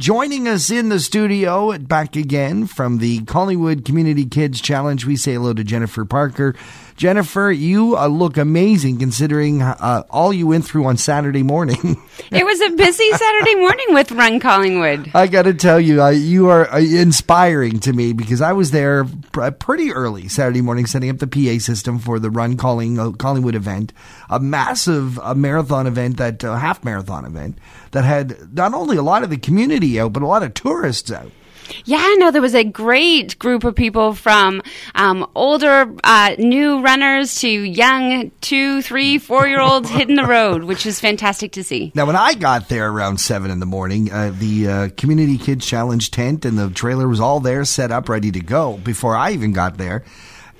Joining us in the studio, back again from the Collingwood Community Kids Challenge, we say hello to Jennifer Parker. Jennifer, you uh, look amazing considering uh, all you went through on Saturday morning. it was a busy Saturday morning with Run Collingwood. I got to tell you, uh, you are uh, inspiring to me because I was there pr- pretty early Saturday morning setting up the PA system for the Run Calling, uh, Collingwood event, a massive marathon event, that uh, half marathon event that had not only a lot of the community out, but a lot of tourists out. Yeah, no, there was a great group of people from um, older, uh, new runners to young two, three, four year olds hitting the road, which is fantastic to see. Now, when I got there around seven in the morning, uh, the uh, Community Kids Challenge tent and the trailer was all there, set up, ready to go before I even got there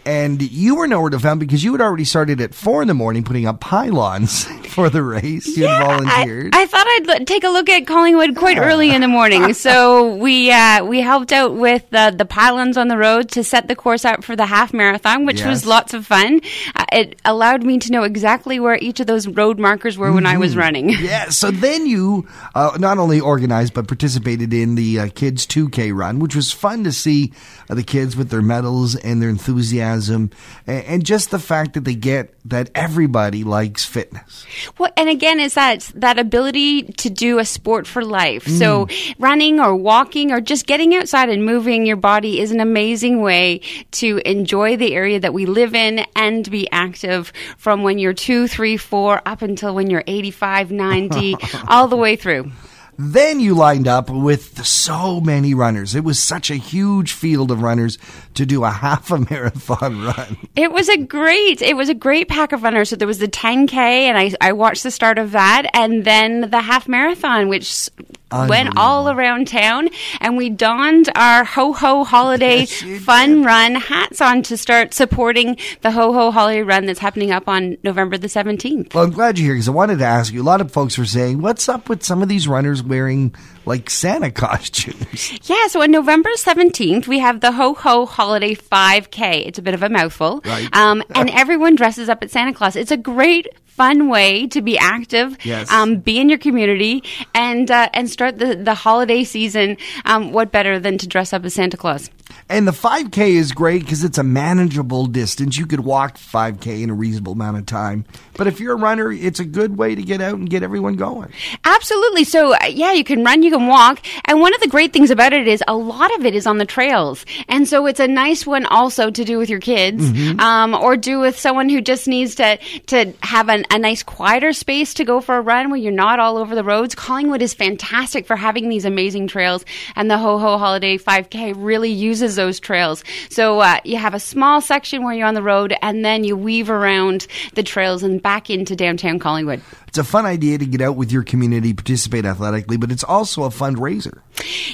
and you were nowhere to found because you had already started at four in the morning putting up pylons for the race. You yeah, had volunteered. I, I thought I'd l- take a look at Collingwood quite yeah. early in the morning, so we uh, we helped out with uh, the pylons on the road to set the course out for the half marathon, which yes. was lots of fun. Uh, it allowed me to know exactly where each of those road markers were mm-hmm. when I was mm-hmm. running. Yeah, so then you uh, not only organized but participated in the uh, kids 2K run, which was fun to see uh, the kids with their medals and their enthusiasm enthusiasm, and just the fact that they get that everybody likes fitness. Well, and again, is that that ability to do a sport for life. Mm. So running or walking or just getting outside and moving your body is an amazing way to enjoy the area that we live in and be active from when you're two, three, four, up until when you're 85, 90, all the way through. Then you lined up with so many runners. It was such a huge field of runners to do a half a marathon run. It was a great, it was a great pack of runners. So there was the 10K and I, I watched the start of that and then the half marathon, which went all around town and we donned our ho ho holiday yes, fun did. run hats on to start supporting the ho ho holiday run that's happening up on November the 17th. Well, I'm glad you're here because I wanted to ask you. A lot of folks were saying, what's up with some of these runners wearing like Santa costumes? Yeah, so on November 17th, we have the ho ho holiday 5K. It's a bit of a mouthful. Right. Um, and everyone dresses up at Santa Claus. It's a great fun way to be active, yes. um, be in your community, and uh, and start the, the holiday season. Um, what better than to dress up as Santa Claus? And the 5K is great because it's a manageable distance. You could walk 5K in a reasonable amount of time. But if you're a runner, it's a good way to get out and get everyone going. Absolutely. So, uh, yeah, you can run, you can walk. And one of the great things about it is a lot of it is on the trails. And so it's a nice one also to do with your kids mm-hmm. um, or do with someone who just needs to, to have an, a nice, quieter space to go for a run where you're not all over the roads. Collingwood is fantastic for having these amazing trails. And the Ho Ho Holiday 5K really uses those trails. So uh, you have a small section where you're on the road, and then you weave around the trails and back into downtown Collingwood. It's a fun idea to get out with your community, participate athletically, but it's also a fundraiser.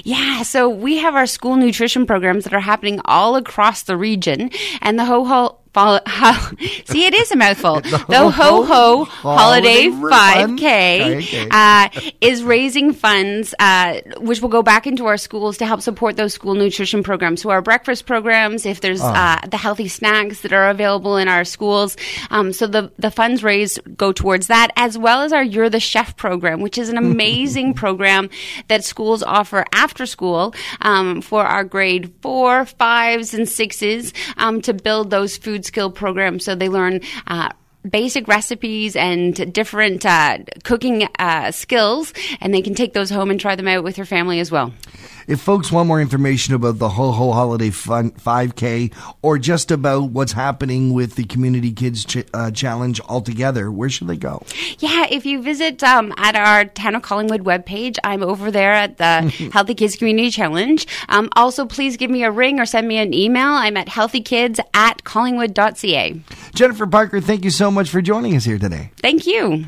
Yeah, so we have our school nutrition programs that are happening all across the region, and the Ho Ho Follow, ho, see, it is a mouthful. the Ho Ho, ho Holiday, 5K uh, is raising funds, uh, which will go back into our schools to help support those school nutrition programs. So our breakfast programs, if there's oh. uh, the healthy snacks that are available in our schools, um, so the the funds raised go towards that, as well as our You're the Chef program, which is an amazing program that schools offer after school um, for our grade four, fives, and sixes um, to build those food food skill program. So they learn uh, basic recipes and different uh, cooking uh, skills, and they can take those home and try them out with their family as well. If folks want more information about the Ho Ho Holiday Fun 5K or just about what's happening with the Community Kids Ch- uh, Challenge altogether, where should they go? Yeah, if you visit um, at our Town of Collingwood webpage, I'm over there at the Healthy Kids Community Challenge. Um, also, please give me a ring or send me an email. I'm at healthykids at collingwood.ca. Jennifer Parker, thank you so much for joining us here today. Thank you.